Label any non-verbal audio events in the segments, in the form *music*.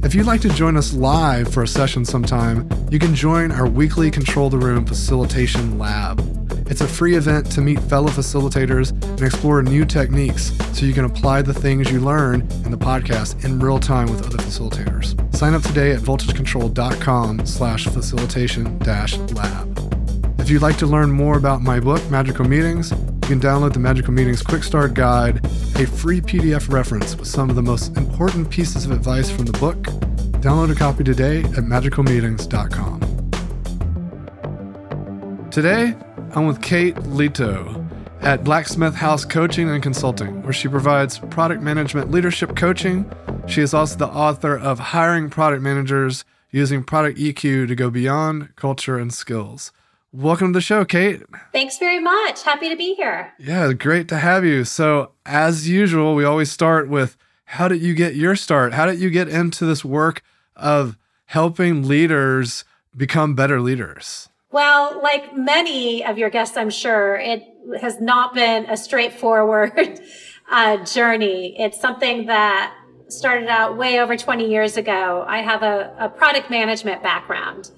If you'd like to join us live for a session sometime, you can join our weekly Control the Room Facilitation Lab. It's a free event to meet fellow facilitators and explore new techniques so you can apply the things you learn in the podcast in real time with other facilitators. Sign up today at voltagecontrol.com slash facilitation dash lab. If you'd like to learn more about my book, Magical Meetings, you can download the Magical Meetings Quick Start Guide, a free PDF reference with some of the most important pieces of advice from the book. Download a copy today at magicalmeetings.com. Today, I'm with Kate Leto at Blacksmith House Coaching and Consulting, where she provides product management leadership coaching. She is also the author of Hiring Product Managers Using Product EQ to Go Beyond Culture and Skills. Welcome to the show, Kate. Thanks very much. Happy to be here. Yeah, great to have you. So, as usual, we always start with how did you get your start? How did you get into this work of helping leaders become better leaders? Well, like many of your guests, I'm sure, it has not been a straightforward *laughs* uh, journey. It's something that started out way over 20 years ago. I have a, a product management background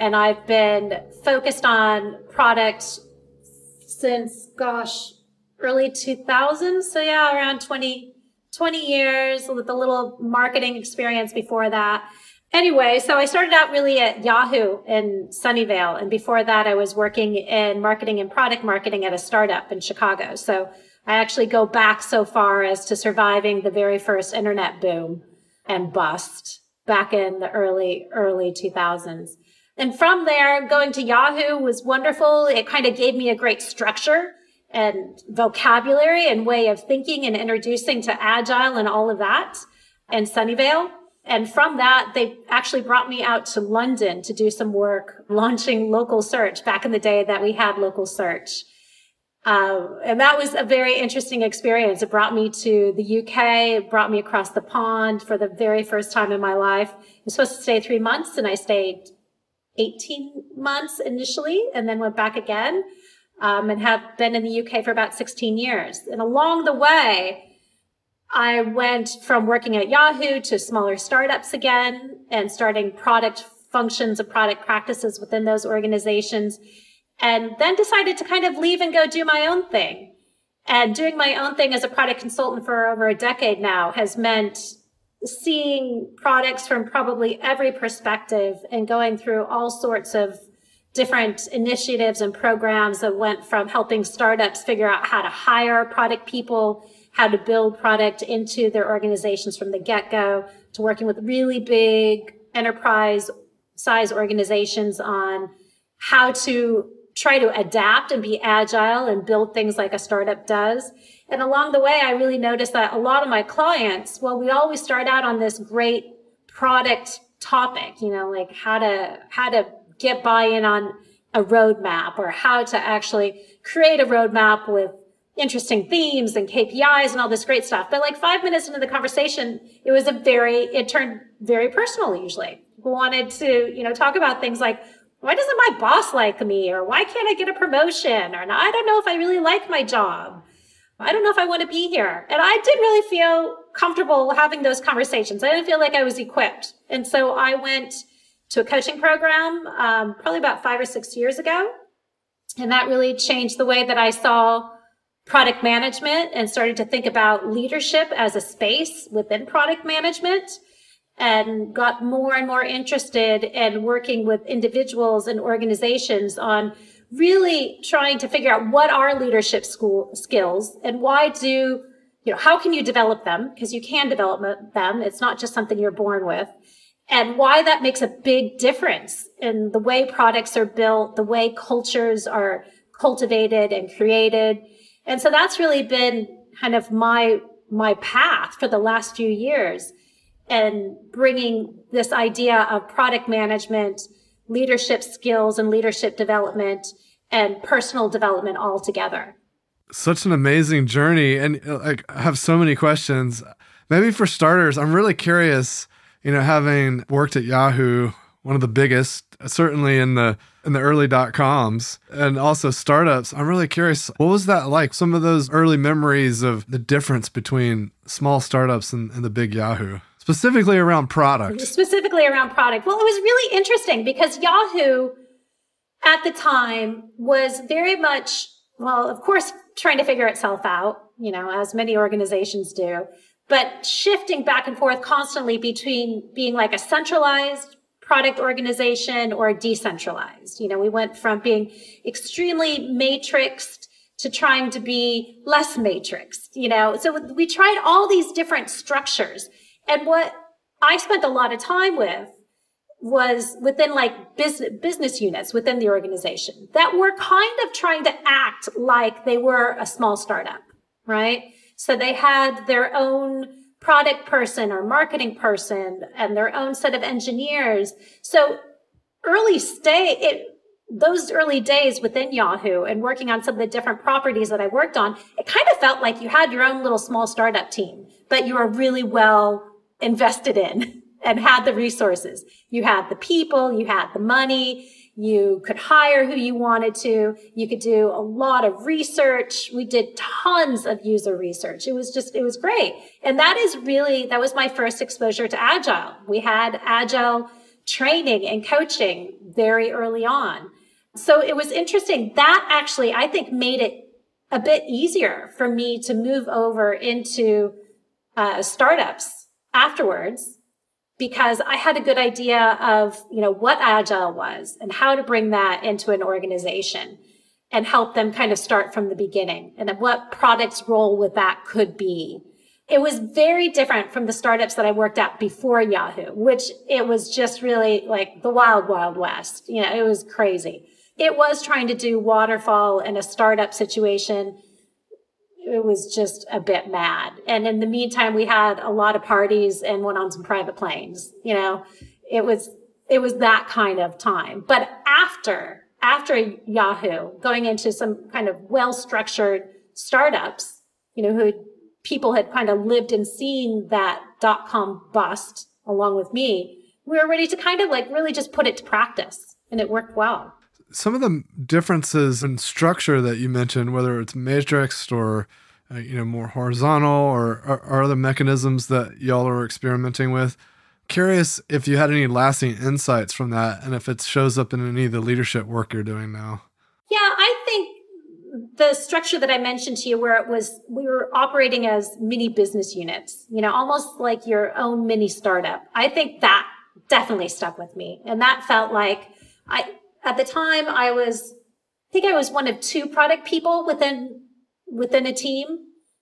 and I've been focused on products since, gosh, early 2000s. So yeah, around 20, 20 years with a little marketing experience before that. Anyway, so I started out really at Yahoo in Sunnyvale. And before that, I was working in marketing and product marketing at a startup in Chicago. So I actually go back so far as to surviving the very first internet boom and bust back in the early, early 2000s. And from there, going to Yahoo was wonderful. It kind of gave me a great structure and vocabulary and way of thinking and introducing to agile and all of that and Sunnyvale. And from that, they actually brought me out to London to do some work launching local search back in the day that we had local search. Um, and that was a very interesting experience. It brought me to the UK. It brought me across the pond for the very first time in my life. I was supposed to stay three months and I stayed 18 months initially and then went back again um, and have been in the UK for about 16 years. And along the way, I went from working at Yahoo to smaller startups again and starting product functions and product practices within those organizations. And then decided to kind of leave and go do my own thing. And doing my own thing as a product consultant for over a decade now has meant seeing products from probably every perspective and going through all sorts of different initiatives and programs that went from helping startups figure out how to hire product people, how to build product into their organizations from the get go, to working with really big enterprise size organizations on how to try to adapt and be agile and build things like a startup does. And along the way, I really noticed that a lot of my clients, well, we always start out on this great product topic, you know, like how to, how to get buy-in on a roadmap or how to actually create a roadmap with interesting themes and KPIs and all this great stuff. But like five minutes into the conversation, it was a very, it turned very personal usually. Wanted to, you know, talk about things like, why doesn't my boss like me? Or why can't I get a promotion? Or I don't know if I really like my job. I don't know if I want to be here. And I didn't really feel comfortable having those conversations. I didn't feel like I was equipped. And so I went to a coaching program um, probably about five or six years ago. And that really changed the way that I saw product management and started to think about leadership as a space within product management and got more and more interested in working with individuals and organizations on really trying to figure out what are leadership school skills and why do you know how can you develop them? Because you can develop them. It's not just something you're born with. And why that makes a big difference in the way products are built the way cultures are cultivated and created. And so that's really been kind of my my path for the last few years and bringing this idea of product management leadership skills and leadership development and personal development all together. Such an amazing journey. And uh, like, I have so many questions. Maybe for starters, I'm really curious, you know, having worked at Yahoo, one of the biggest, certainly in the in the early dot coms and also startups. I'm really curious, what was that like? Some of those early memories of the difference between small startups and, and the big Yahoo, specifically around product. Specifically around product. Well, it was really interesting because Yahoo at the time was very much, well, of course, trying to figure itself out, you know, as many organizations do but shifting back and forth constantly between being like a centralized product organization or decentralized. You know, we went from being extremely matrixed to trying to be less matrixed, you know. So we tried all these different structures. And what I spent a lot of time with was within like business, business units within the organization that were kind of trying to act like they were a small startup, right? So they had their own product person or marketing person and their own set of engineers. So early stay, it, those early days within Yahoo and working on some of the different properties that I worked on, it kind of felt like you had your own little small startup team, but you were really well invested in and had the resources. You had the people, you had the money, you could hire who you wanted to. You could do a lot of research. We did tons of user research. It was just, it was great. And that is really, that was my first exposure to agile. We had agile training and coaching very early on. So it was interesting. That actually, I think made it a bit easier for me to move over into uh, startups afterwards because I had a good idea of, you know, what agile was and how to bring that into an organization and help them kind of start from the beginning and what product's role with that could be. It was very different from the startups that I worked at before Yahoo, which it was just really like the wild, wild west. You know, it was crazy. It was trying to do waterfall in a startup situation it was just a bit mad. And in the meantime, we had a lot of parties and went on some private planes. You know, it was, it was that kind of time. But after, after Yahoo, going into some kind of well structured startups, you know, who people had kind of lived and seen that dot com bust along with me, we were ready to kind of like really just put it to practice and it worked well some of the differences in structure that you mentioned, whether it's matrix or uh, you know more horizontal or, or other mechanisms that y'all are experimenting with, curious if you had any lasting insights from that, and if it shows up in any of the leadership work you're doing now. Yeah, I think the structure that I mentioned to you, where it was we were operating as mini business units, you know, almost like your own mini startup. I think that definitely stuck with me, and that felt like I at the time, I was, I think I was one of two product people within, within a team.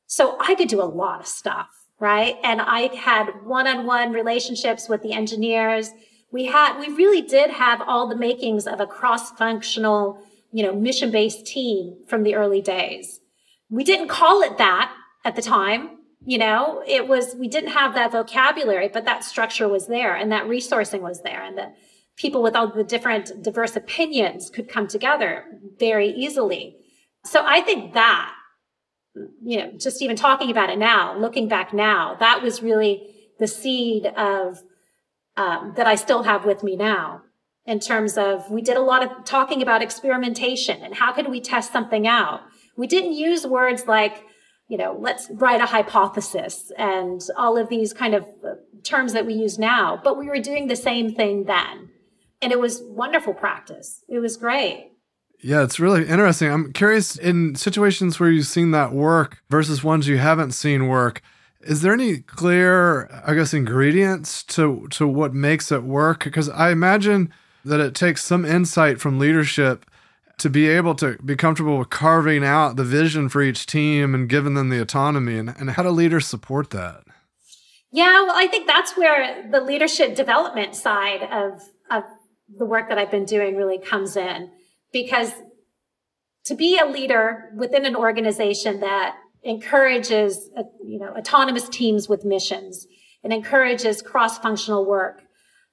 So I could do a lot of stuff, right? And I had one-on-one relationships with the engineers. We had, we really did have all the makings of a cross-functional, you know, mission-based team from the early days. We didn't call it that at the time. You know, it was, we didn't have that vocabulary, but that structure was there and that resourcing was there and the, people with all the different diverse opinions could come together very easily. So I think that, you know, just even talking about it now, looking back now, that was really the seed of, um, that I still have with me now in terms of we did a lot of talking about experimentation and how could we test something out. We didn't use words like, you know, let's write a hypothesis and all of these kind of uh, terms that we use now, but we were doing the same thing then and it was wonderful practice. It was great. Yeah, it's really interesting. I'm curious in situations where you've seen that work versus ones you haven't seen work. Is there any clear, I guess, ingredients to to what makes it work? Because I imagine that it takes some insight from leadership to be able to be comfortable with carving out the vision for each team and giving them the autonomy. And, and how do leaders support that? Yeah, well, I think that's where the leadership development side of of the work that I've been doing really comes in because to be a leader within an organization that encourages, uh, you know, autonomous teams with missions and encourages cross-functional work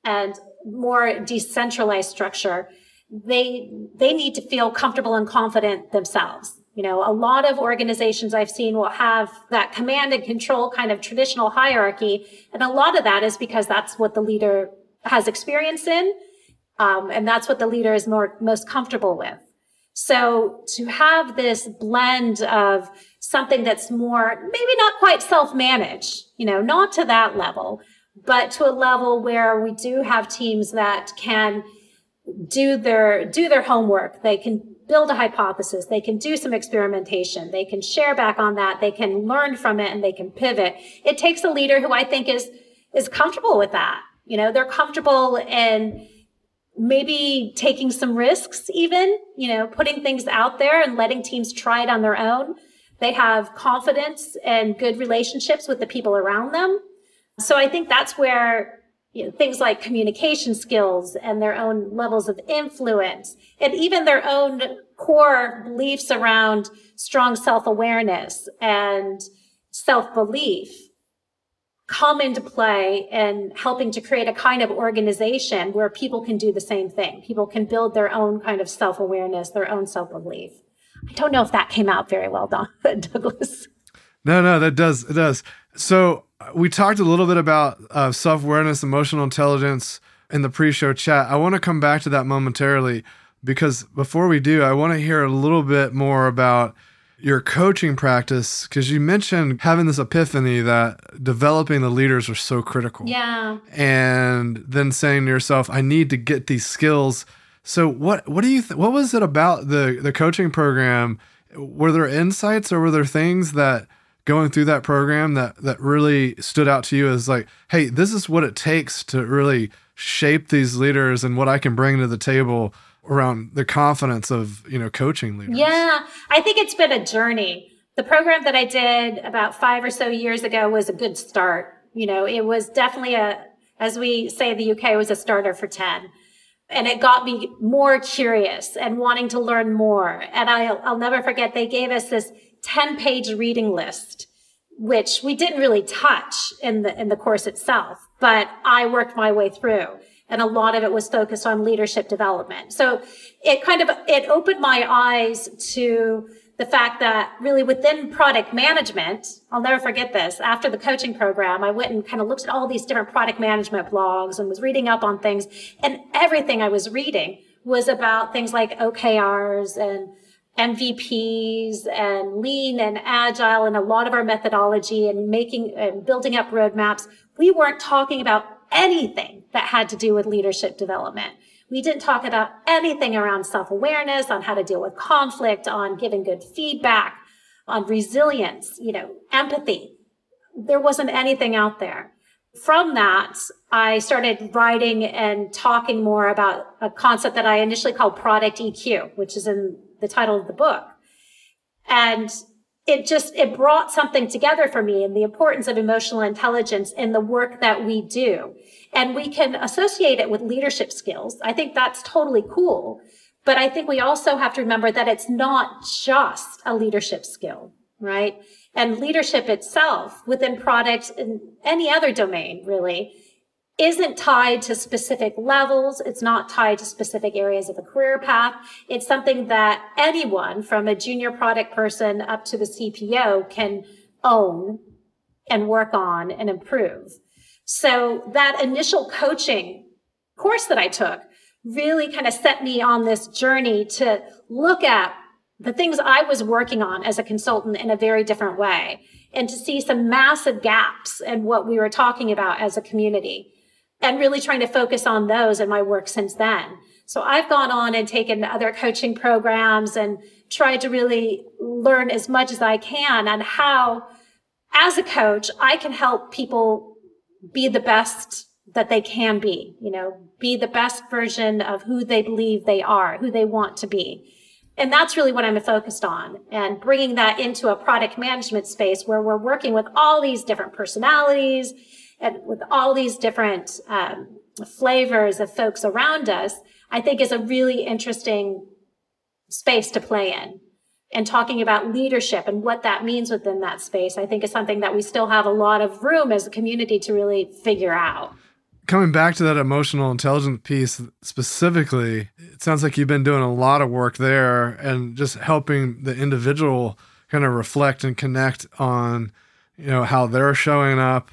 and more decentralized structure, they, they need to feel comfortable and confident themselves. You know, a lot of organizations I've seen will have that command and control kind of traditional hierarchy. And a lot of that is because that's what the leader has experience in. Um, and that's what the leader is more, most comfortable with. So to have this blend of something that's more, maybe not quite self-managed, you know, not to that level, but to a level where we do have teams that can do their, do their homework. They can build a hypothesis. They can do some experimentation. They can share back on that. They can learn from it and they can pivot. It takes a leader who I think is, is comfortable with that. You know, they're comfortable in, maybe taking some risks even, you know, putting things out there and letting teams try it on their own. They have confidence and good relationships with the people around them. So I think that's where you know, things like communication skills and their own levels of influence and even their own core beliefs around strong self-awareness and self-belief come into play in helping to create a kind of organization where people can do the same thing. People can build their own kind of self awareness, their own self belief. I don't know if that came out very well, Don, *laughs* Douglas. No, no, that does. It does. So we talked a little bit about uh, self awareness, emotional intelligence in the pre show chat. I want to come back to that momentarily because before we do, I want to hear a little bit more about your coaching practice because you mentioned having this epiphany that developing the leaders are so critical. Yeah. And then saying to yourself, I need to get these skills. So what what do you th- what was it about the the coaching program? Were there insights or were there things that going through that program that that really stood out to you as like, hey, this is what it takes to really shape these leaders and what I can bring to the table around the confidence of you know coaching leaders. Yeah i think it's been a journey. The program that i did about five or so years ago was a good start. You know it was definitely a as we say the uk was a starter for 10 and it got me more curious and wanting to learn more. And i'll, I'll never forget they gave us this 10 page reading list which we didn't really touch in the in the course itself but i worked my way through and a lot of it was focused on leadership development. So it kind of, it opened my eyes to the fact that really within product management, I'll never forget this. After the coaching program, I went and kind of looked at all these different product management blogs and was reading up on things. And everything I was reading was about things like OKRs and MVPs and lean and agile and a lot of our methodology and making and building up roadmaps. We weren't talking about anything that had to do with leadership development. We didn't talk about anything around self awareness, on how to deal with conflict, on giving good feedback, on resilience, you know, empathy. There wasn't anything out there. From that, I started writing and talking more about a concept that I initially called product EQ, which is in the title of the book. And it just it brought something together for me and the importance of emotional intelligence in the work that we do. And we can associate it with leadership skills. I think that's totally cool. But i think we also have to remember that it's not just a leadership skill right? And leadership itself within product and any other domain really isn't tied to specific levels. It's not tied to specific areas of a career path. It's something that anyone from a junior product person up to the CPO can own and work on and improve. So that initial coaching course that I took really kind of set me on this journey to look at the things I was working on as a consultant in a very different way and to see some massive gaps in what we were talking about as a community and really trying to focus on those in my work since then. So I've gone on and taken other coaching programs and tried to really learn as much as I can on how, as a coach, I can help people be the best that they can be, you know, be the best version of who they believe they are, who they want to be. And that's really what I'm focused on and bringing that into a product management space where we're working with all these different personalities, and with all these different um, flavors of folks around us, I think is a really interesting space to play in. And talking about leadership and what that means within that space, I think is something that we still have a lot of room as a community to really figure out. coming back to that emotional intelligence piece specifically, it sounds like you've been doing a lot of work there and just helping the individual kind of reflect and connect on, you know, how they're showing up,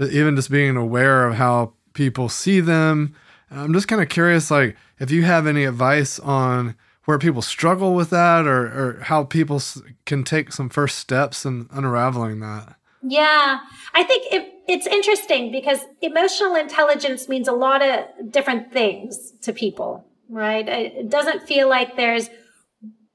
even just being aware of how people see them. I'm just kind of curious, like, if you have any advice on where people struggle with that or, or how people can take some first steps in unraveling that. Yeah, I think it, it's interesting because emotional intelligence means a lot of different things to people, right? It doesn't feel like there's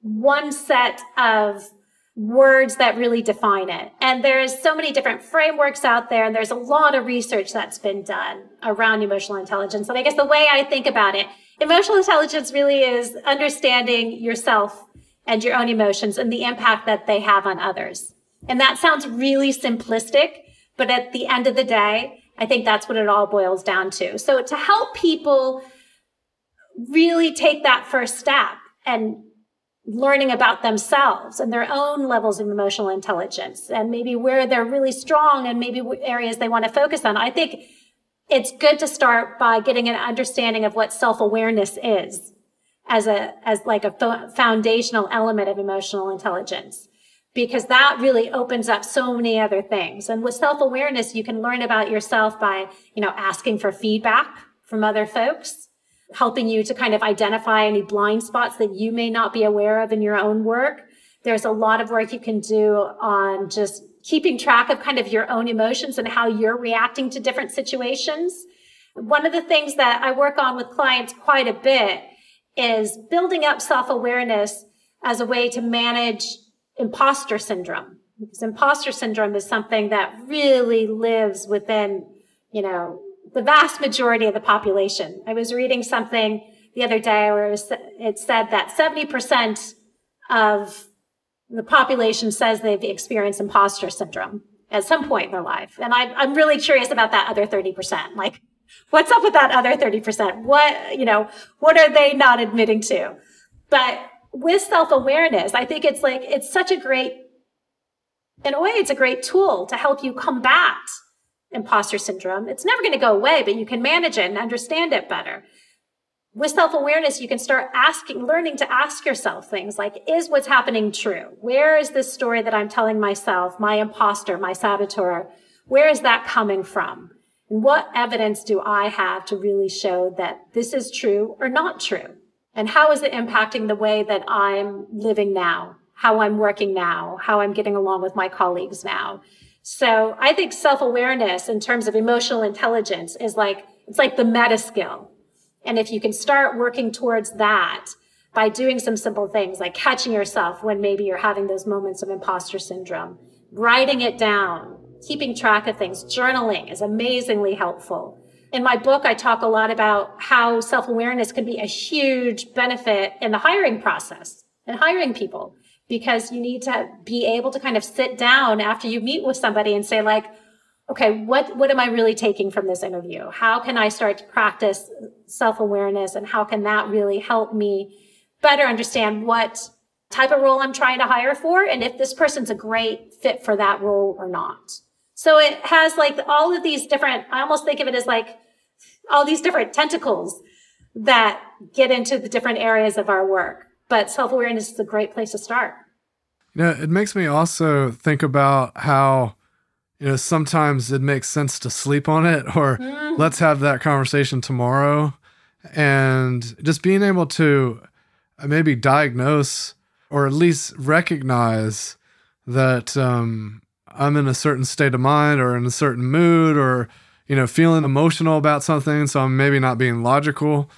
one set of words that really define it. And there's so many different frameworks out there, and there's a lot of research that's been done around emotional intelligence. And I guess the way I think about it, emotional intelligence really is understanding yourself and your own emotions and the impact that they have on others. And that sounds really simplistic, but at the end of the day, I think that's what it all boils down to. So to help people really take that first step and learning about themselves and their own levels of emotional intelligence and maybe where they're really strong and maybe areas they want to focus on. I think it's good to start by getting an understanding of what self-awareness is as a as like a foundational element of emotional intelligence because that really opens up so many other things and with self-awareness you can learn about yourself by you know asking for feedback from other folks helping you to kind of identify any blind spots that you may not be aware of in your own work there's a lot of work you can do on just keeping track of kind of your own emotions and how you're reacting to different situations. One of the things that I work on with clients quite a bit is building up self awareness as a way to manage imposter syndrome. Because imposter syndrome is something that really lives within, you know, the vast majority of the population. I was reading something the other day where it, said that 70% of the population says they've experienced imposter syndrome at some point in their life. And I, I'm really curious about that other 30%. Like, what's up with that other 30%? What, you know, what are they not admitting to? But with self awareness, I think it's like, it's such a great, in a way, it's a great tool to help you combat imposter syndrome. It's never going to go away, but you can manage it and understand it better with self awareness, you can start asking, learning to ask yourself things like, is what's happening true? Where is this story that I'm telling myself, my imposter, my saboteur? Where is that coming from? And what evidence do I have to really show that this is true or not true? And how is it impacting the way that I'm living now, how I'm working now, how I'm getting along with my colleagues now? So I think self awareness in terms of emotional intelligence is like, it's like the meta skill and if you can start working towards that by doing some simple things like catching yourself when maybe you're having those moments of imposter syndrome, writing it down, keeping track of things, journaling is amazingly helpful. In my book, I talk a lot about how self awareness can be a huge benefit in the hiring process and hiring people because you need to be able to kind of sit down after you meet with somebody and say, like, okay, what, what am I really taking from this interview? How can I start to practice self awareness and how can that really help me better understand what type of role I'm trying to hire for and if this person's a great fit for that role or not. So it has like all of these different, I almost think of it as like all these different tentacles that get into the different areas of our work. But self awareness is a great place to start. Yeah, it makes me also think about how you know, sometimes it makes sense to sleep on it *laughs* or mm. let's have that conversation tomorrow. And just being able to uh, maybe diagnose or at least recognize that um, I'm in a certain state of mind or in a certain mood or, you know, feeling emotional about something. So I'm maybe not being logical.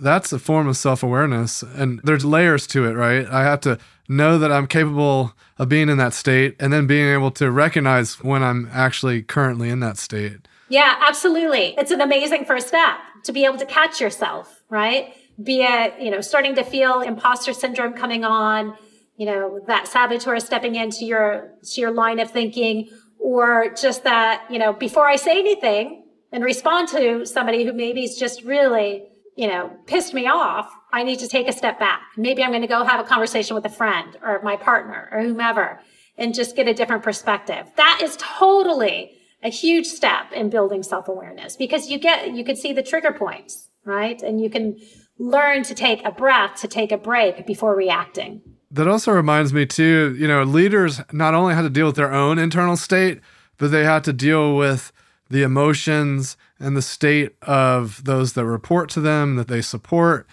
That's a form of self awareness. And there's layers to it, right? I have to know that I'm capable of being in that state and then being able to recognize when I'm actually currently in that state. Yeah, absolutely. It's an amazing first step to be able to catch yourself, right? Be it, you know, starting to feel imposter syndrome coming on, you know, that saboteur stepping into your to your line of thinking or just that, you know, before I say anything and respond to somebody who maybe is just really you know, pissed me off, I need to take a step back. Maybe I'm going to go have a conversation with a friend or my partner or whomever and just get a different perspective. That is totally a huge step in building self-awareness because you get you can see the trigger points, right? And you can learn to take a breath, to take a break before reacting. That also reminds me too, you know, leaders not only have to deal with their own internal state, but they have to deal with the emotions and the state of those that report to them that they support.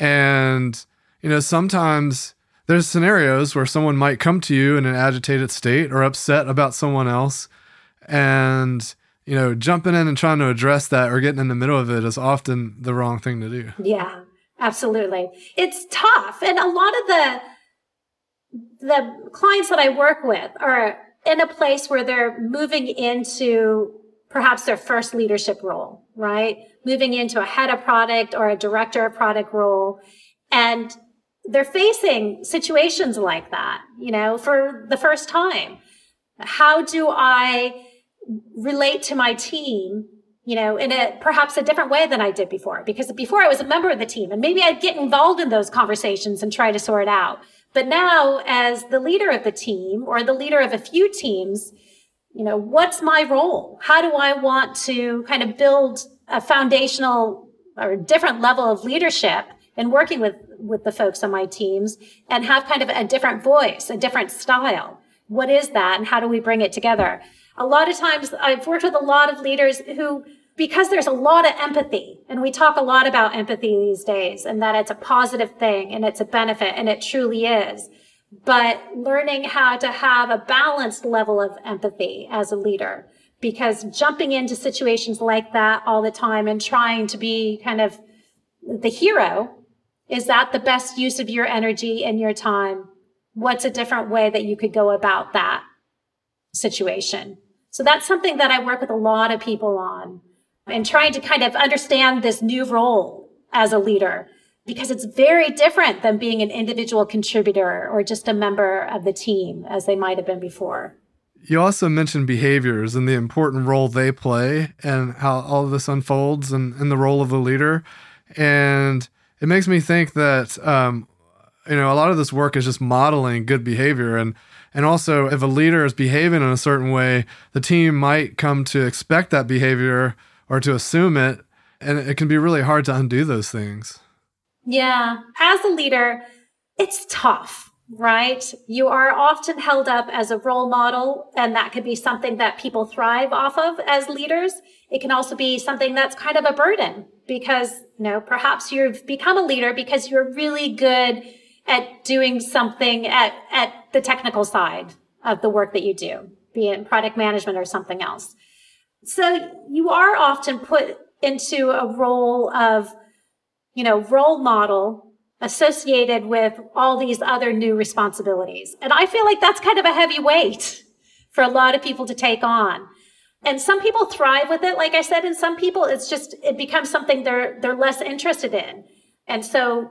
And, you know, sometimes there's scenarios where someone might come to you in an agitated state or upset about someone else. And, you know, jumping in and trying to address that or getting in the middle of it is often the wrong thing to do. Yeah, absolutely. It's tough. And a lot of the, the clients that I work with are in a place where they're moving into perhaps their first leadership role, right? Moving into a head of product or a director of product role. And they're facing situations like that, you know, for the first time. How do I relate to my team, you know, in a perhaps a different way than I did before? Because before I was a member of the team and maybe I'd get involved in those conversations and try to sort out. But now as the leader of the team or the leader of a few teams, you know, what's my role? How do I want to kind of build a foundational or a different level of leadership in working with with the folks on my teams and have kind of a different voice, a different style. What is that and how do we bring it together? A lot of times I've worked with a lot of leaders who, because there's a lot of empathy and we talk a lot about empathy these days and that it's a positive thing and it's a benefit and it truly is. But learning how to have a balanced level of empathy as a leader because jumping into situations like that all the time and trying to be kind of the hero is that the best use of your energy and your time? What's a different way that you could go about that situation? So that's something that I work with a lot of people on and trying to kind of understand this new role as a leader because it's very different than being an individual contributor or just a member of the team as they might have been before. You also mentioned behaviors and the important role they play and how all of this unfolds and, and the role of the leader. And it makes me think that um, you know a lot of this work is just modeling good behavior and and also if a leader is behaving in a certain way the team might come to expect that behavior or to assume it and it can be really hard to undo those things yeah as a leader it's tough right you are often held up as a role model and that could be something that people thrive off of as leaders it can also be something that's kind of a burden because, you know, perhaps you've become a leader because you're really good at doing something at, at the technical side of the work that you do, be it product management or something else. So you are often put into a role of, you know, role model associated with all these other new responsibilities. And I feel like that's kind of a heavy weight for a lot of people to take on. And some people thrive with it like i said and some people it's just it becomes something they're they're less interested in. And so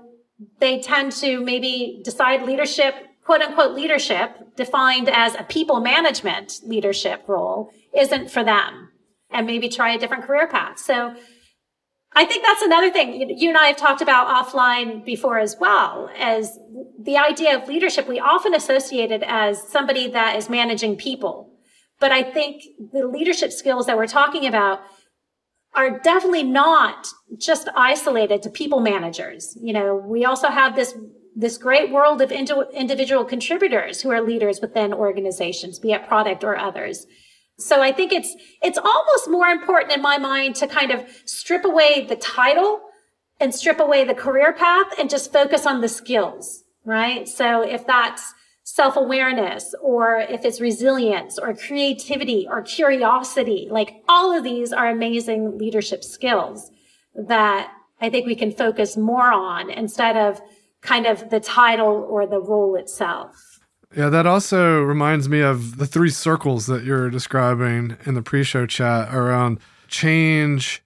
they tend to maybe decide leadership quote unquote leadership defined as a people management leadership role isn't for them and maybe try a different career path. So i think that's another thing you and i have talked about offline before as well as the idea of leadership we often associate it as somebody that is managing people but I think the leadership skills that we're talking about are definitely not just isolated to people managers. You know, we also have this this great world of individual contributors who are leaders within organizations, be it product or others. So I think it's it's almost more important in my mind to kind of strip away the title and strip away the career path and just focus on the skills, right? So if that's self awareness or if it's resilience or creativity or curiosity. Like all of these are amazing leadership skills that I think we can focus more on instead of kind of the title or the role itself. Yeah, that also reminds me of the three circles that you're describing in the pre show chat around change,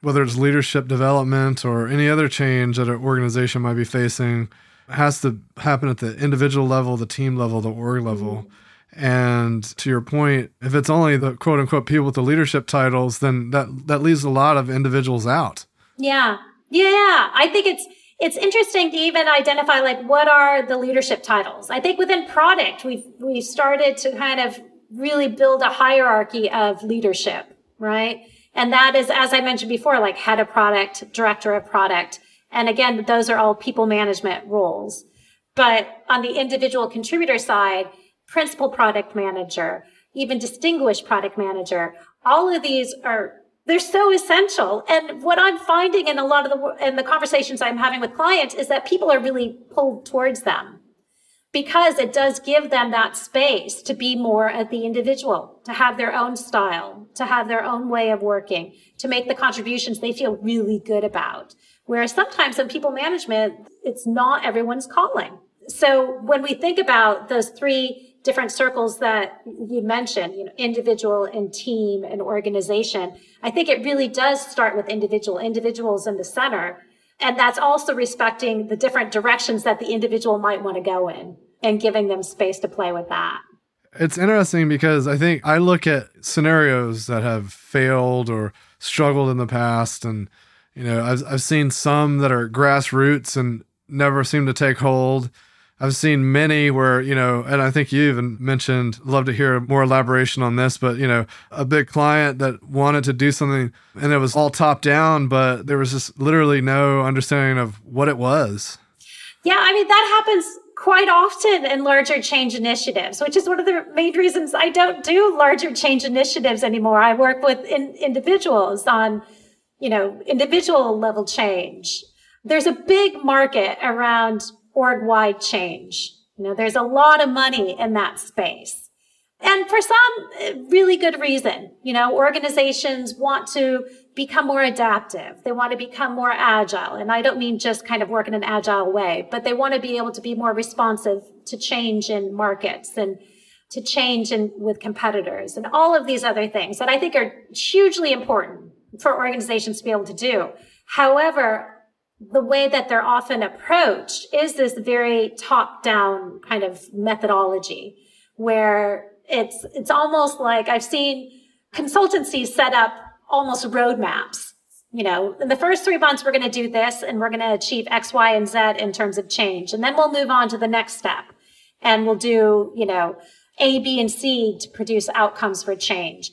whether it's leadership development or any other change that an organization might be facing has to happen at the individual level, the team level, the org level. Mm-hmm. And to your point, if it's only the quote unquote people with the leadership titles, then that that leaves a lot of individuals out. Yeah. Yeah. I think it's it's interesting to even identify like what are the leadership titles. I think within product we've we started to kind of really build a hierarchy of leadership, right? And that is, as I mentioned before, like head of product, director of product. And again, those are all people management roles. But on the individual contributor side, principal product manager, even distinguished product manager, all of these are they're so essential. And what I'm finding in a lot of the in the conversations I'm having with clients is that people are really pulled towards them because it does give them that space to be more at the individual, to have their own style, to have their own way of working, to make the contributions they feel really good about. Whereas sometimes in people management, it's not everyone's calling. So when we think about those three different circles that you mentioned, you know, individual and team and organization, I think it really does start with individual, individuals in the center. And that's also respecting the different directions that the individual might want to go in and giving them space to play with that. It's interesting because I think I look at scenarios that have failed or struggled in the past and you know, I've I've seen some that are grassroots and never seem to take hold. I've seen many where, you know, and I think you even mentioned, love to hear more elaboration on this, but, you know, a big client that wanted to do something and it was all top down, but there was just literally no understanding of what it was. Yeah, I mean, that happens quite often in larger change initiatives, which is one of the main reasons I don't do larger change initiatives anymore. I work with in, individuals on, you know, individual level change. There's a big market around org wide change. You know, there's a lot of money in that space. And for some eh, really good reason, you know, organizations want to become more adaptive. They want to become more agile. And I don't mean just kind of work in an agile way, but they want to be able to be more responsive to change in markets and to change in, with competitors and all of these other things that I think are hugely important for organizations to be able to do. However, the way that they're often approached is this very top down kind of methodology where it's, it's almost like I've seen consultancies set up almost roadmaps. You know, in the first three months, we're going to do this and we're going to achieve X, Y, and Z in terms of change. And then we'll move on to the next step and we'll do, you know, A, B, and C to produce outcomes for change.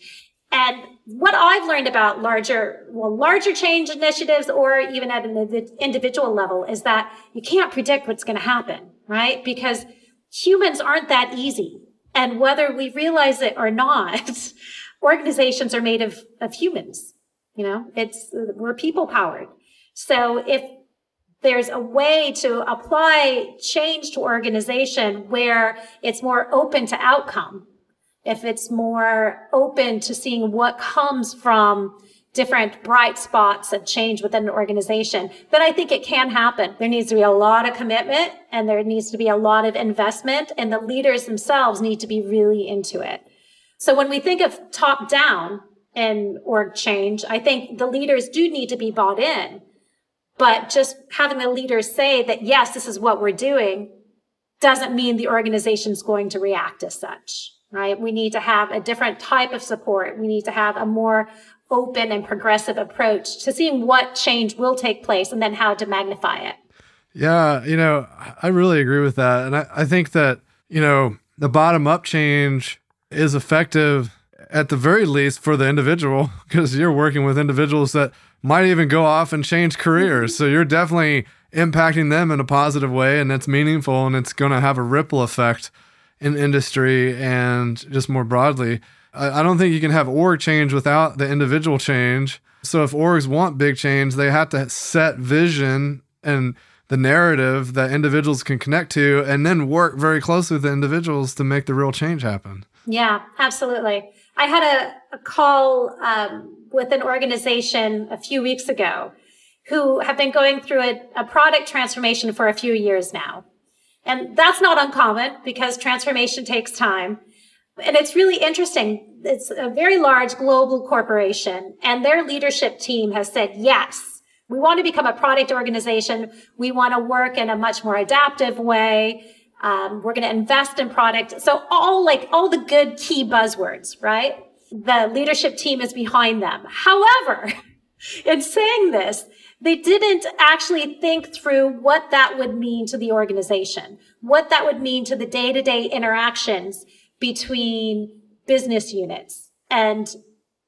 And what I've learned about larger, well, larger change initiatives or even at an individual level is that you can't predict what's going to happen, right? Because humans aren't that easy. And whether we realize it or not, *laughs* organizations are made of, of humans. You know, it's, we're people powered. So if there's a way to apply change to organization where it's more open to outcome, if it's more open to seeing what comes from different bright spots of change within an organization, then I think it can happen. There needs to be a lot of commitment and there needs to be a lot of investment and the leaders themselves need to be really into it. So when we think of top down and org change, I think the leaders do need to be bought in. But just having the leaders say that, yes, this is what we're doing doesn't mean the organization is going to react as such right? We need to have a different type of support. We need to have a more open and progressive approach to seeing what change will take place and then how to magnify it. Yeah, you know, I really agree with that. And I, I think that, you know, the bottom up change is effective at the very least for the individual *laughs* because you're working with individuals that might even go off and change careers. Mm-hmm. So you're definitely impacting them in a positive way and it's meaningful and it's going to have a ripple effect in industry and just more broadly. I, I don't think you can have org change without the individual change. So if orgs want big change, they have to set vision and the narrative that individuals can connect to and then work very closely with the individuals to make the real change happen. Yeah, absolutely. I had a, a call um, with an organization a few weeks ago who have been going through a, a product transformation for a few years now. And that's not uncommon because transformation takes time. And it's really interesting. It's a very large global corporation and their leadership team has said, yes, we want to become a product organization. We want to work in a much more adaptive way. Um, we're going to invest in product. So all like all the good key buzzwords, right? The leadership team is behind them. However, *laughs* in saying this, they didn't actually think through what that would mean to the organization, what that would mean to the day to day interactions between business units and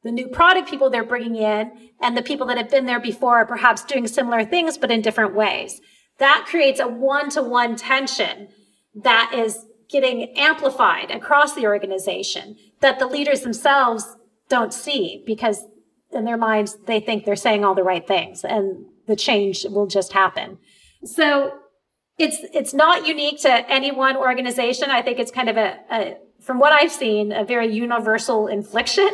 the new product people they're bringing in and the people that have been there before are perhaps doing similar things, but in different ways. That creates a one to one tension that is getting amplified across the organization that the leaders themselves don't see because in their minds, they think they're saying all the right things and the change will just happen. So it's, it's not unique to any one organization. I think it's kind of a, a from what I've seen, a very universal infliction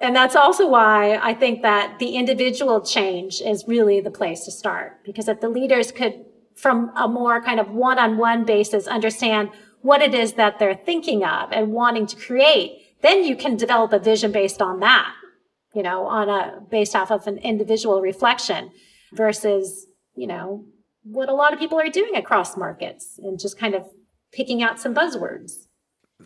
and that's also why I think that the individual change is really the place to start. Because if the leaders could, from a more kind of one-on-one basis, understand what it is that they're thinking of and wanting to create, then you can develop a vision based on that, you know, on a, based off of an individual reflection versus, you know, what a lot of people are doing across markets and just kind of picking out some buzzwords.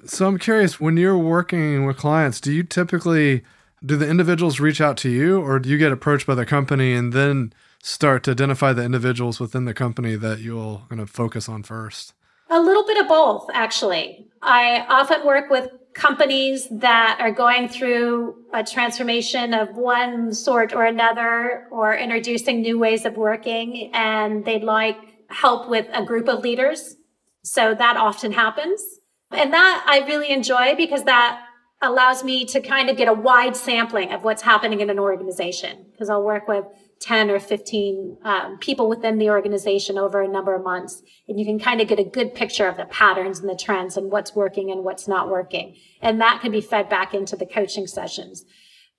So I'm curious, when you're working with clients, do you typically do the individuals reach out to you or do you get approached by the company and then start to identify the individuals within the company that you'll kind of focus on first? A little bit of both, actually. I often work with companies that are going through a transformation of one sort or another or introducing new ways of working and they'd like help with a group of leaders. So that often happens. And that I really enjoy because that allows me to kind of get a wide sampling of what's happening in an organization because I'll work with 10 or 15 um, people within the organization over a number of months. And you can kind of get a good picture of the patterns and the trends and what's working and what's not working. And that can be fed back into the coaching sessions.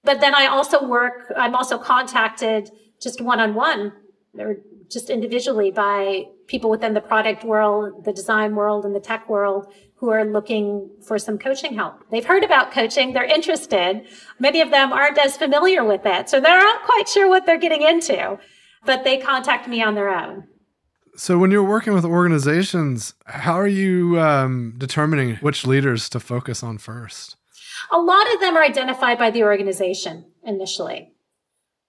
But then I also work, I'm also contacted just one on one or just individually by people within the product world, the design world, and the tech world who are looking for some coaching help. They've heard about coaching, they're interested. Many of them aren't as familiar with it, so they're not quite sure what they're getting into, but they contact me on their own. So, when you're working with organizations, how are you um, determining which leaders to focus on first? A lot of them are identified by the organization initially.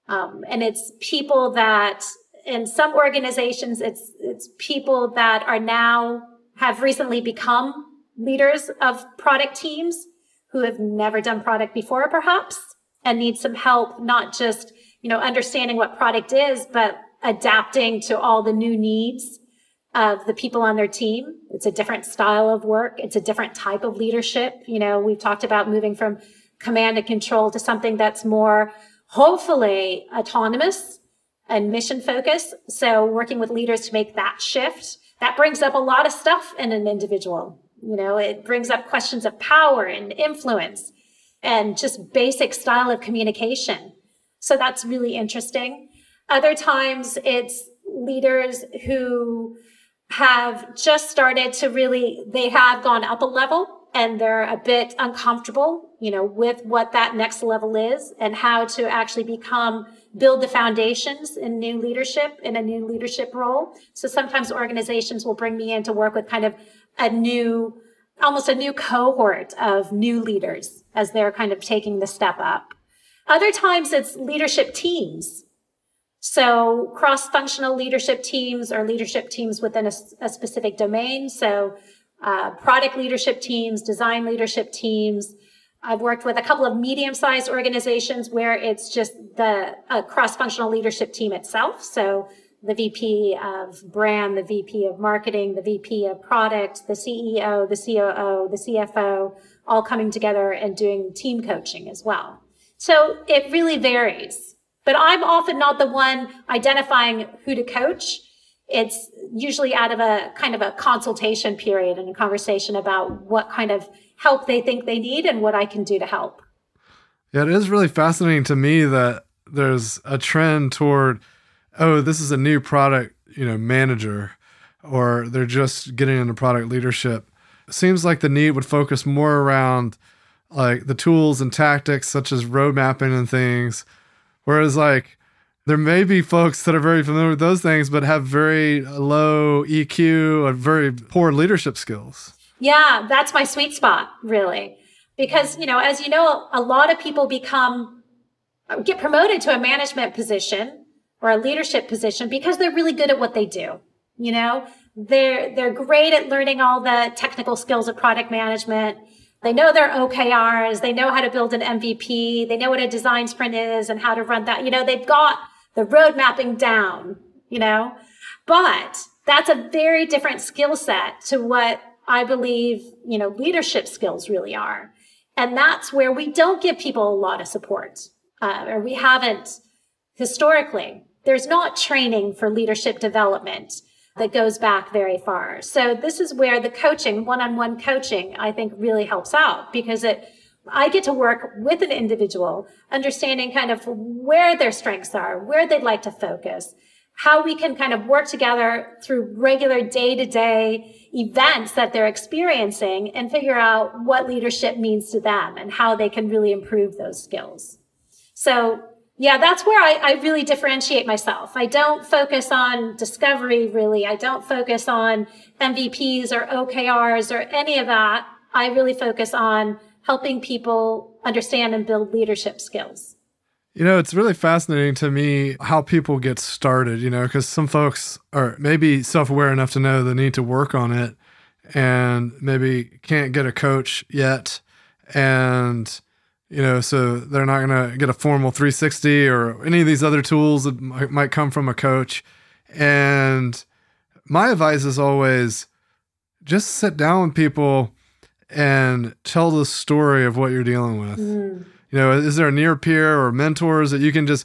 Um, and it's people that, in some organizations, it's, it's people that are now have recently become leaders of product teams who have never done product before, perhaps, and need some help, not just, you know, understanding what product is, but adapting to all the new needs of the people on their team. It's a different style of work. It's a different type of leadership. You know, we've talked about moving from command and control to something that's more hopefully autonomous and mission focused. So working with leaders to make that shift, that brings up a lot of stuff in an individual. You know, it brings up questions of power and influence and just basic style of communication. So that's really interesting. Other times it's leaders who have just started to really, they have gone up a level and they're a bit uncomfortable, you know, with what that next level is and how to actually become, build the foundations in new leadership, in a new leadership role. So sometimes organizations will bring me in to work with kind of a new, almost a new cohort of new leaders as they're kind of taking the step up. Other times it's leadership teams. So cross-functional leadership teams or leadership teams within a, a specific domain. So uh, product leadership teams, design leadership teams. I've worked with a couple of medium-sized organizations where it's just the cross-functional leadership team itself. So the VP of brand, the VP of marketing, the VP of product, the CEO, the COO, the CFO, all coming together and doing team coaching as well. So it really varies. But I'm often not the one identifying who to coach. It's usually out of a kind of a consultation period and a conversation about what kind of help they think they need and what I can do to help. Yeah, it is really fascinating to me that there's a trend toward oh, this is a new product, you know, manager, or they're just getting into product leadership. It seems like the need would focus more around like the tools and tactics such as road mapping and things. Whereas like there may be folks that are very familiar with those things, but have very low EQ and very poor leadership skills. Yeah, that's my sweet spot, really. Because, you know, as you know, a lot of people become, uh, get promoted to a management position or a leadership position because they're really good at what they do. You know, they're, they're great at learning all the technical skills of product management. They know their OKRs. They know how to build an MVP. They know what a design sprint is and how to run that. You know, they've got the road mapping down, you know, but that's a very different skill set to what I believe, you know, leadership skills really are. And that's where we don't give people a lot of support, uh, or we haven't historically. There's not training for leadership development that goes back very far. So this is where the coaching, one-on-one coaching, I think really helps out because it, I get to work with an individual, understanding kind of where their strengths are, where they'd like to focus, how we can kind of work together through regular day to day events that they're experiencing and figure out what leadership means to them and how they can really improve those skills. So yeah, that's where I, I really differentiate myself. I don't focus on discovery really. I don't focus on MVPs or OKRs or any of that. I really focus on helping people understand and build leadership skills. You know, it's really fascinating to me how people get started, you know, because some folks are maybe self aware enough to know they need to work on it and maybe can't get a coach yet. And, you know, so they're not going to get a formal 360 or any of these other tools that might, might come from a coach. And my advice is always just sit down with people and tell the story of what you're dealing with. Mm you know, is there a near peer or mentors that you can just,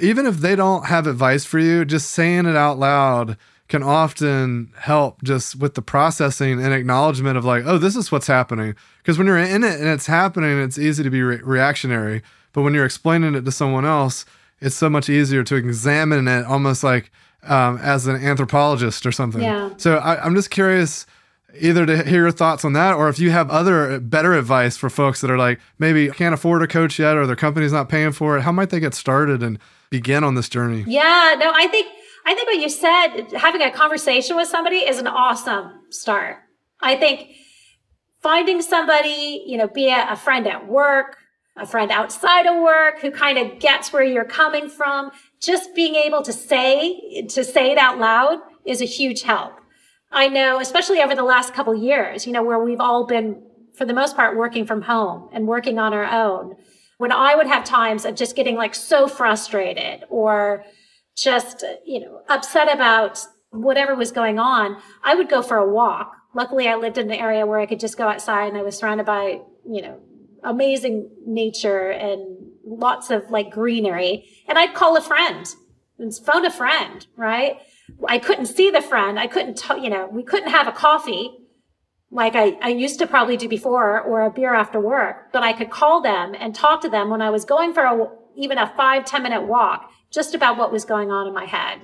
even if they don't have advice for you, just saying it out loud can often help just with the processing and acknowledgement of like, oh, this is what's happening. Because when you're in it and it's happening, it's easy to be re- reactionary. But when you're explaining it to someone else, it's so much easier to examine it almost like um, as an anthropologist or something. Yeah. So I, I'm just curious either to hear your thoughts on that or if you have other uh, better advice for folks that are like maybe can't afford a coach yet or their company's not paying for it how might they get started and begin on this journey? Yeah no i think i think what you said having a conversation with somebody is an awesome start. I think finding somebody you know be it a friend at work a friend outside of work who kind of gets where you're coming from just being able to say to say it out loud is a huge help I know, especially over the last couple years, you know, where we've all been, for the most part, working from home and working on our own. When I would have times of just getting like so frustrated or just, you know, upset about whatever was going on, I would go for a walk. Luckily, I lived in an area where I could just go outside and I was surrounded by, you know, amazing nature and lots of like greenery. And I'd call a friend and phone a friend, right? I couldn't see the friend. I couldn't, t- you know, we couldn't have a coffee like I, I used to probably do before or a beer after work, but I could call them and talk to them when I was going for a, even a five ten minute walk just about what was going on in my head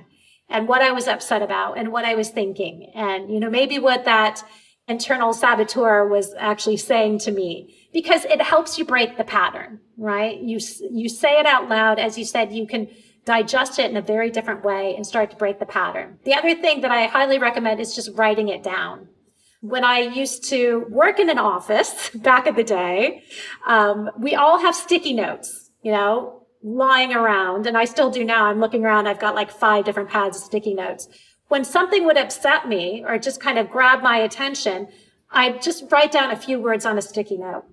and what I was upset about and what I was thinking. And, you know, maybe what that internal saboteur was actually saying to me because it helps you break the pattern, right? You, you say it out loud. As you said, you can, digest it in a very different way and start to break the pattern. The other thing that I highly recommend is just writing it down. When I used to work in an office *laughs* back in the day, um, we all have sticky notes, you know, lying around. And I still do now. I'm looking around. I've got like five different pads of sticky notes. When something would upset me or just kind of grab my attention, I'd just write down a few words on a sticky note.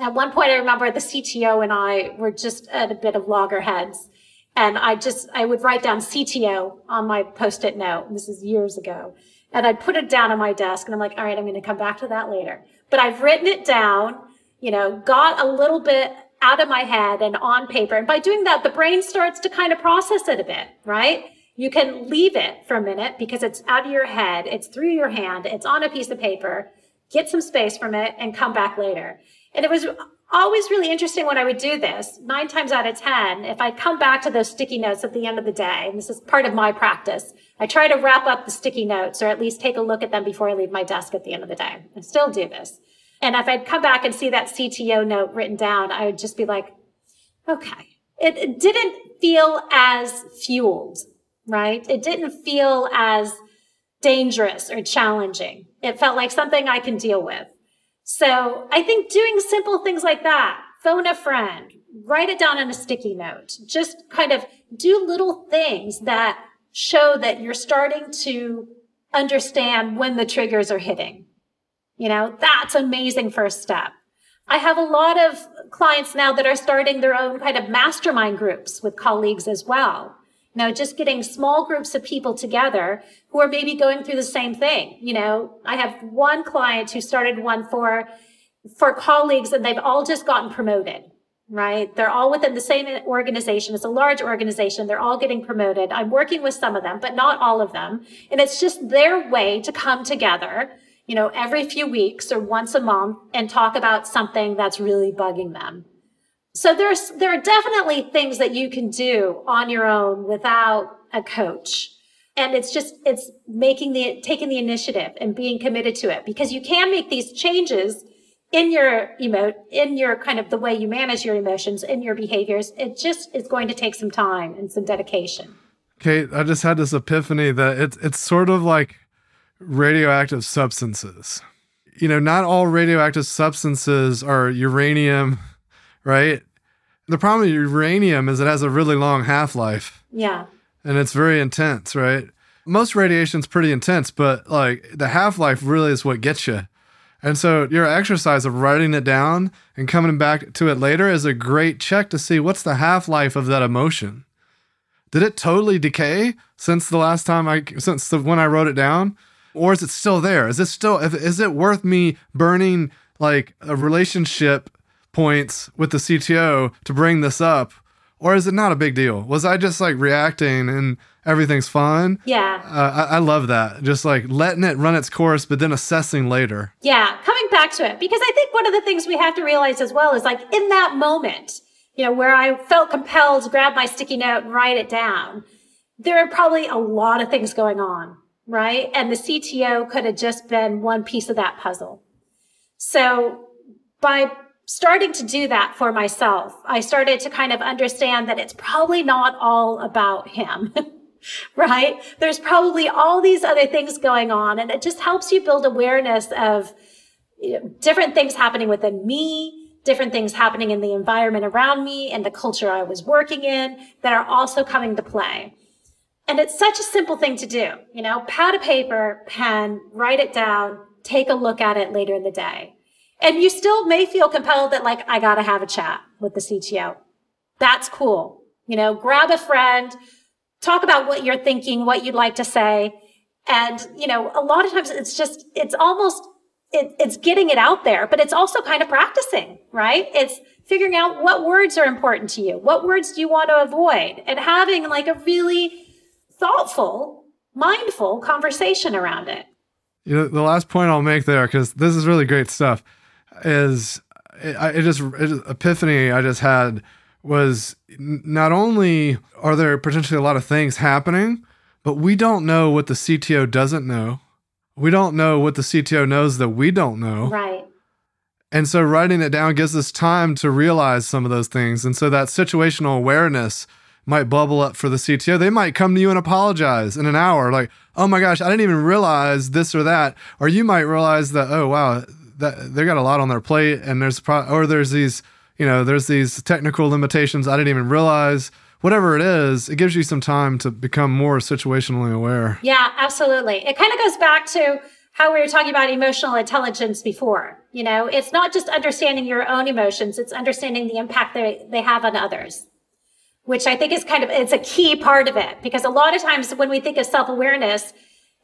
At one point, I remember the CTO and I were just at a bit of loggerheads. And I just, I would write down CTO on my post-it note. This is years ago. And I'd put it down on my desk and I'm like, all right, I'm going to come back to that later. But I've written it down, you know, got a little bit out of my head and on paper. And by doing that, the brain starts to kind of process it a bit, right? You can leave it for a minute because it's out of your head. It's through your hand. It's on a piece of paper. Get some space from it and come back later. And it was always really interesting when I would do this. Nine times out of 10, if I come back to those sticky notes at the end of the day, and this is part of my practice, I try to wrap up the sticky notes or at least take a look at them before I leave my desk at the end of the day. I still do this. And if I'd come back and see that CTO note written down, I would just be like, okay. It, it didn't feel as fueled, right? It didn't feel as dangerous or challenging. It felt like something I can deal with. So I think doing simple things like that, phone a friend, write it down on a sticky note, just kind of do little things that show that you're starting to understand when the triggers are hitting. You know, that's amazing first step. I have a lot of clients now that are starting their own kind of mastermind groups with colleagues as well. Know, just getting small groups of people together who are maybe going through the same thing. You know, I have one client who started one for, for colleagues and they've all just gotten promoted, right? They're all within the same organization. It's a large organization. They're all getting promoted. I'm working with some of them, but not all of them. And it's just their way to come together you know, every few weeks or once a month and talk about something that's really bugging them. So there's, there are definitely things that you can do on your own without a coach. And it's just, it's making the, taking the initiative and being committed to it because you can make these changes in your emo, in your kind of the way you manage your emotions, in your behaviors. It just is going to take some time and some dedication. Kate, I just had this epiphany that it's, it's sort of like, radioactive substances. You know, not all radioactive substances are uranium, right? The problem with uranium is it has a really long half life. Yeah. And it's very intense, right? Most radiation's pretty intense, but like the half life really is what gets you. And so your exercise of writing it down and coming back to it later is a great check to see what's the half life of that emotion. Did it totally decay since the last time I since the, when I wrote it down? or is it still there? Is it still is it worth me burning like a relationship points with the CTO to bring this up? Or is it not a big deal? Was I just like reacting and everything's fine? Yeah. Uh, I, I love that. Just like letting it run its course, but then assessing later. Yeah. Coming back to it. Because I think one of the things we have to realize as well is like in that moment, you know, where I felt compelled to grab my sticky note and write it down, there are probably a lot of things going on right? And the CTO could have just been one piece of that puzzle. So by starting to do that for myself, I started to kind of understand that it's probably not all about him. *laughs* right? There's probably all these other things going on and it just helps you build awareness of you know, different things happening within me, different things happening in the environment around me and the culture I was working in that are also coming to play. And it's such a simple thing to do, you know, pad a paper, pen, write it down, take a look at it later in the day. And you still may feel compelled that like, I gotta have a chat with the CTO. That's cool. You know, grab a friend, talk about what you're thinking, what you'd like to say. And, you know, a lot of times it's just, it's almost, it, it's getting it out there, but it's also kind of practicing, right? It's figuring out what words are important to you. What words do you want to avoid? And having like a really thoughtful, mindful conversation around it. You know, the last point I'll make there, because this is really great stuff, is it, it just it, epiphany I just had was not only are there potentially a lot of things happening, but we don't know what the CTO doesn't know. We don't know what the CTO knows that we don't know. Right. And so writing it down gives us time to realize some of those things. And so that situational awareness might bubble up for the CTO. They might come to you and apologize in an hour, like, "Oh my gosh, I didn't even realize this or that," or you might realize that, "Oh wow, that they got a lot on their plate, and there's pro- or there's these, you know, there's these technical limitations I didn't even realize." Whatever it is, it gives you some time to become more situationally aware. Yeah, absolutely. It kind of goes back to how we were talking about emotional intelligence before. You know, it's not just understanding your own emotions, it's understanding the impact they, they have on others which I think is kind of, it's a key part of it because a lot of times when we think of self-awareness,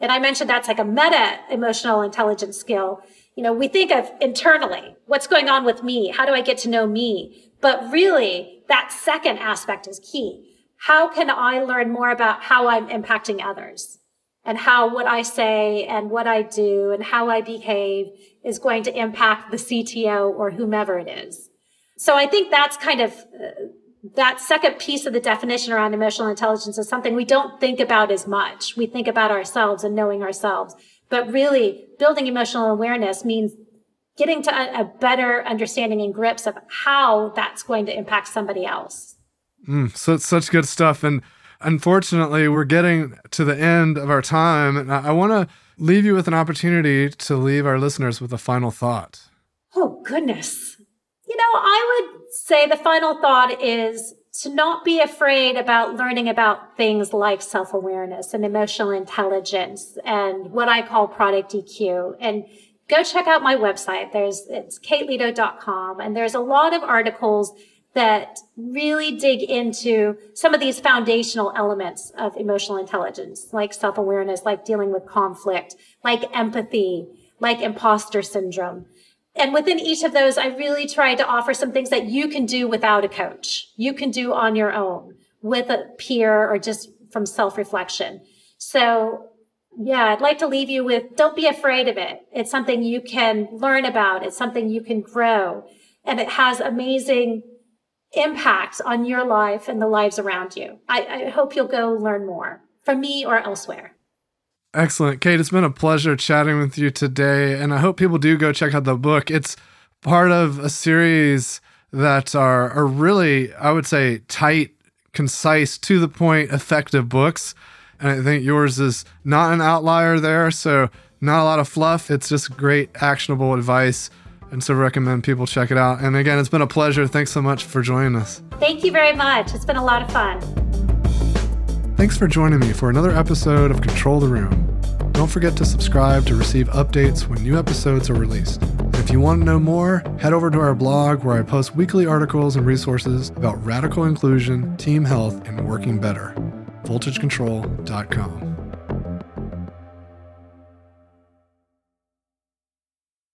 and I mentioned that's like a meta emotional intelligence skill, you know, we think of internally, what's going on with me? How do I get to know me? But really that second aspect is key. How can I learn more about how I'm impacting others? And how what I say and what I do and how I behave is going to impact the CTO or whomever it is. So I think that's kind of uh, that second piece of the definition around emotional intelligence is something we don't think about as much. We think about ourselves and knowing ourselves, but really building emotional awareness means getting to a, a better understanding and grips of how that's going to impact somebody else. Mm, so it's such good stuff. And unfortunately, we're getting to the end of our time. And I, I want to leave you with an opportunity to leave our listeners with a final thought. Oh, goodness. You know, I would say the final thought is to not be afraid about learning about things like self-awareness and emotional intelligence and what I call product EQ and go check out my website. There's it's kateleto.com and there's a lot of articles that really dig into some of these foundational elements of emotional intelligence, like self-awareness, like dealing with conflict, like empathy, like imposter syndrome. And within each of those, I really tried to offer some things that you can do without a coach. You can do on your own with a peer or just from self-reflection. So yeah, I'd like to leave you with don't be afraid of it. It's something you can learn about. It's something you can grow and it has amazing impacts on your life and the lives around you. I, I hope you'll go learn more from me or elsewhere. Excellent. Kate, it's been a pleasure chatting with you today. And I hope people do go check out the book. It's part of a series that are, are really, I would say, tight, concise, to the point, effective books. And I think yours is not an outlier there. So, not a lot of fluff. It's just great, actionable advice. And so, recommend people check it out. And again, it's been a pleasure. Thanks so much for joining us. Thank you very much. It's been a lot of fun. Thanks for joining me for another episode of Control the Room. Don't forget to subscribe to receive updates when new episodes are released. If you want to know more, head over to our blog where I post weekly articles and resources about radical inclusion, team health, and working better. VoltageControl.com.